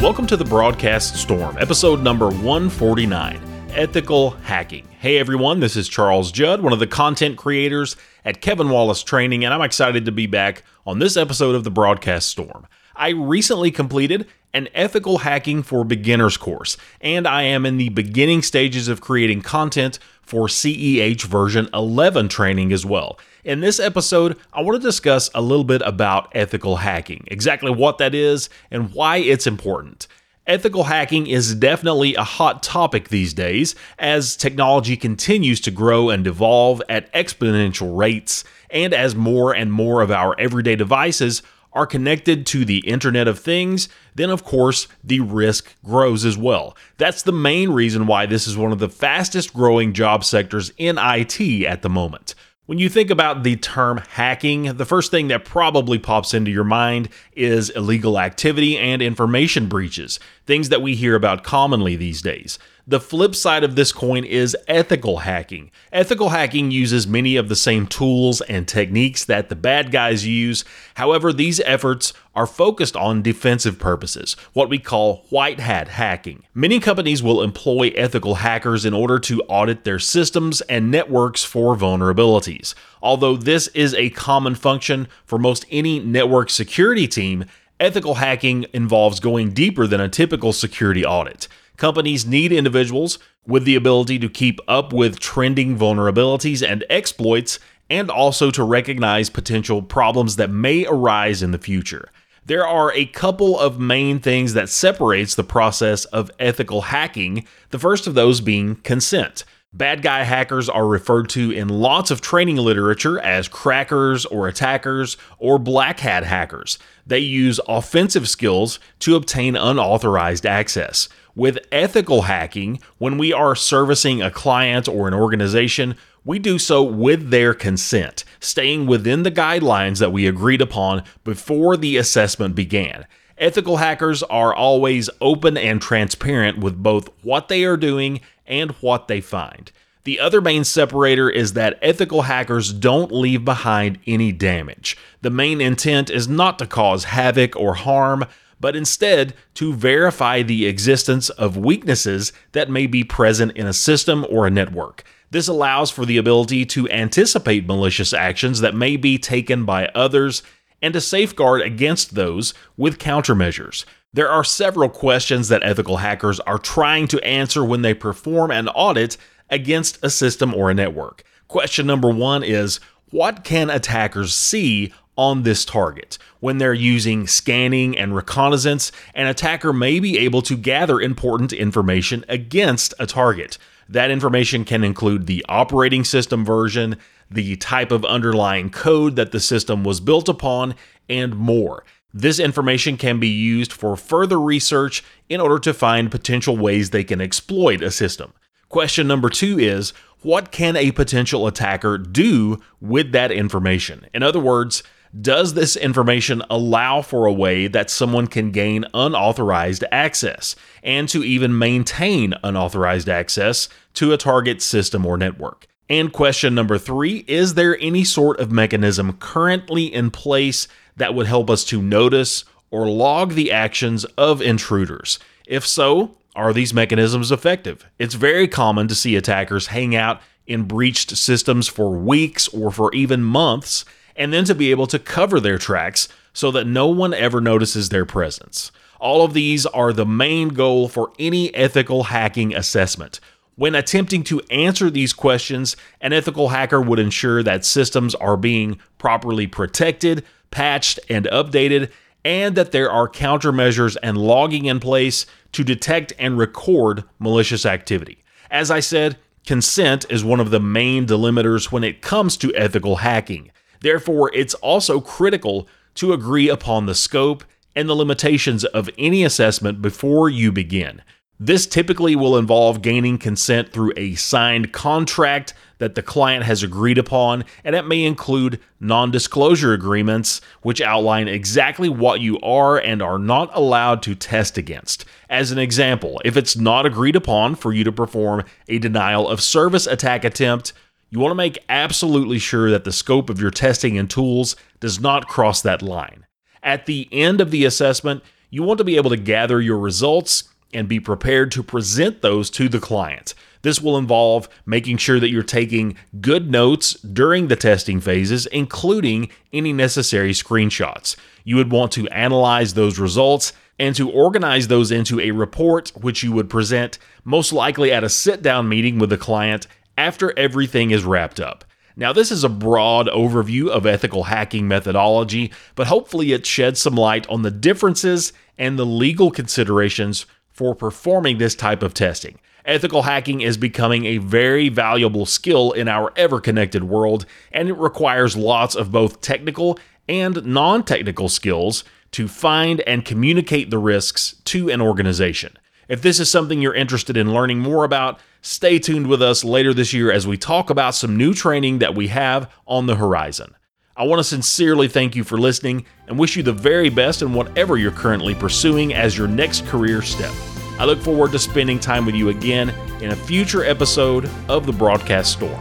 Welcome to the Broadcast Storm, episode number 149 Ethical Hacking. Hey everyone, this is Charles Judd, one of the content creators at Kevin Wallace Training, and I'm excited to be back on this episode of the Broadcast Storm. I recently completed an ethical hacking for beginners course, and I am in the beginning stages of creating content for CEH version 11 training as well. In this episode, I want to discuss a little bit about ethical hacking, exactly what that is and why it's important. Ethical hacking is definitely a hot topic these days as technology continues to grow and evolve at exponential rates, and as more and more of our everyday devices are connected to the Internet of Things, then of course the risk grows as well. That's the main reason why this is one of the fastest growing job sectors in IT at the moment. When you think about the term hacking, the first thing that probably pops into your mind is illegal activity and information breaches, things that we hear about commonly these days. The flip side of this coin is ethical hacking. Ethical hacking uses many of the same tools and techniques that the bad guys use. However, these efforts are focused on defensive purposes, what we call white hat hacking. Many companies will employ ethical hackers in order to audit their systems and networks for vulnerabilities. Although this is a common function for most any network security team, ethical hacking involves going deeper than a typical security audit. Companies need individuals with the ability to keep up with trending vulnerabilities and exploits, and also to recognize potential problems that may arise in the future. There are a couple of main things that separates the process of ethical hacking, the first of those being consent. Bad guy hackers are referred to in lots of training literature as crackers or attackers or black hat hackers. They use offensive skills to obtain unauthorized access. With ethical hacking, when we are servicing a client or an organization, we do so with their consent, staying within the guidelines that we agreed upon before the assessment began. Ethical hackers are always open and transparent with both what they are doing and what they find. The other main separator is that ethical hackers don't leave behind any damage. The main intent is not to cause havoc or harm, but instead to verify the existence of weaknesses that may be present in a system or a network. This allows for the ability to anticipate malicious actions that may be taken by others and to safeguard against those with countermeasures. There are several questions that ethical hackers are trying to answer when they perform an audit against a system or a network. Question number one is What can attackers see on this target. When they're using scanning and reconnaissance, an attacker may be able to gather important information against a target. That information can include the operating system version, the type of underlying code that the system was built upon, and more. This information can be used for further research in order to find potential ways they can exploit a system. Question number two is what can a potential attacker do with that information? In other words, does this information allow for a way that someone can gain unauthorized access and to even maintain unauthorized access to a target system or network? And question number three Is there any sort of mechanism currently in place that would help us to notice or log the actions of intruders? If so, are these mechanisms effective? It's very common to see attackers hang out in breached systems for weeks or for even months and then to be able to cover their tracks so that no one ever notices their presence. All of these are the main goal for any ethical hacking assessment. When attempting to answer these questions, an ethical hacker would ensure that systems are being properly protected, patched, and updated, and that there are countermeasures and logging in place to detect and record malicious activity. As I said, consent is one of the main delimiters when it comes to ethical hacking. Therefore, it's also critical to agree upon the scope and the limitations of any assessment before you begin. This typically will involve gaining consent through a signed contract that the client has agreed upon, and it may include non disclosure agreements, which outline exactly what you are and are not allowed to test against. As an example, if it's not agreed upon for you to perform a denial of service attack attempt, you want to make absolutely sure that the scope of your testing and tools does not cross that line. At the end of the assessment, you want to be able to gather your results and be prepared to present those to the client. This will involve making sure that you're taking good notes during the testing phases, including any necessary screenshots. You would want to analyze those results and to organize those into a report, which you would present most likely at a sit down meeting with the client after everything is wrapped up. Now, this is a broad overview of ethical hacking methodology, but hopefully it sheds some light on the differences and the legal considerations for performing this type of testing. Ethical hacking is becoming a very valuable skill in our ever connected world, and it requires lots of both technical and non technical skills to find and communicate the risks to an organization. If this is something you're interested in learning more about, stay tuned with us later this year as we talk about some new training that we have on the horizon. I want to sincerely thank you for listening and wish you the very best in whatever you're currently pursuing as your next career step. I look forward to spending time with you again in a future episode of the Broadcast Storm.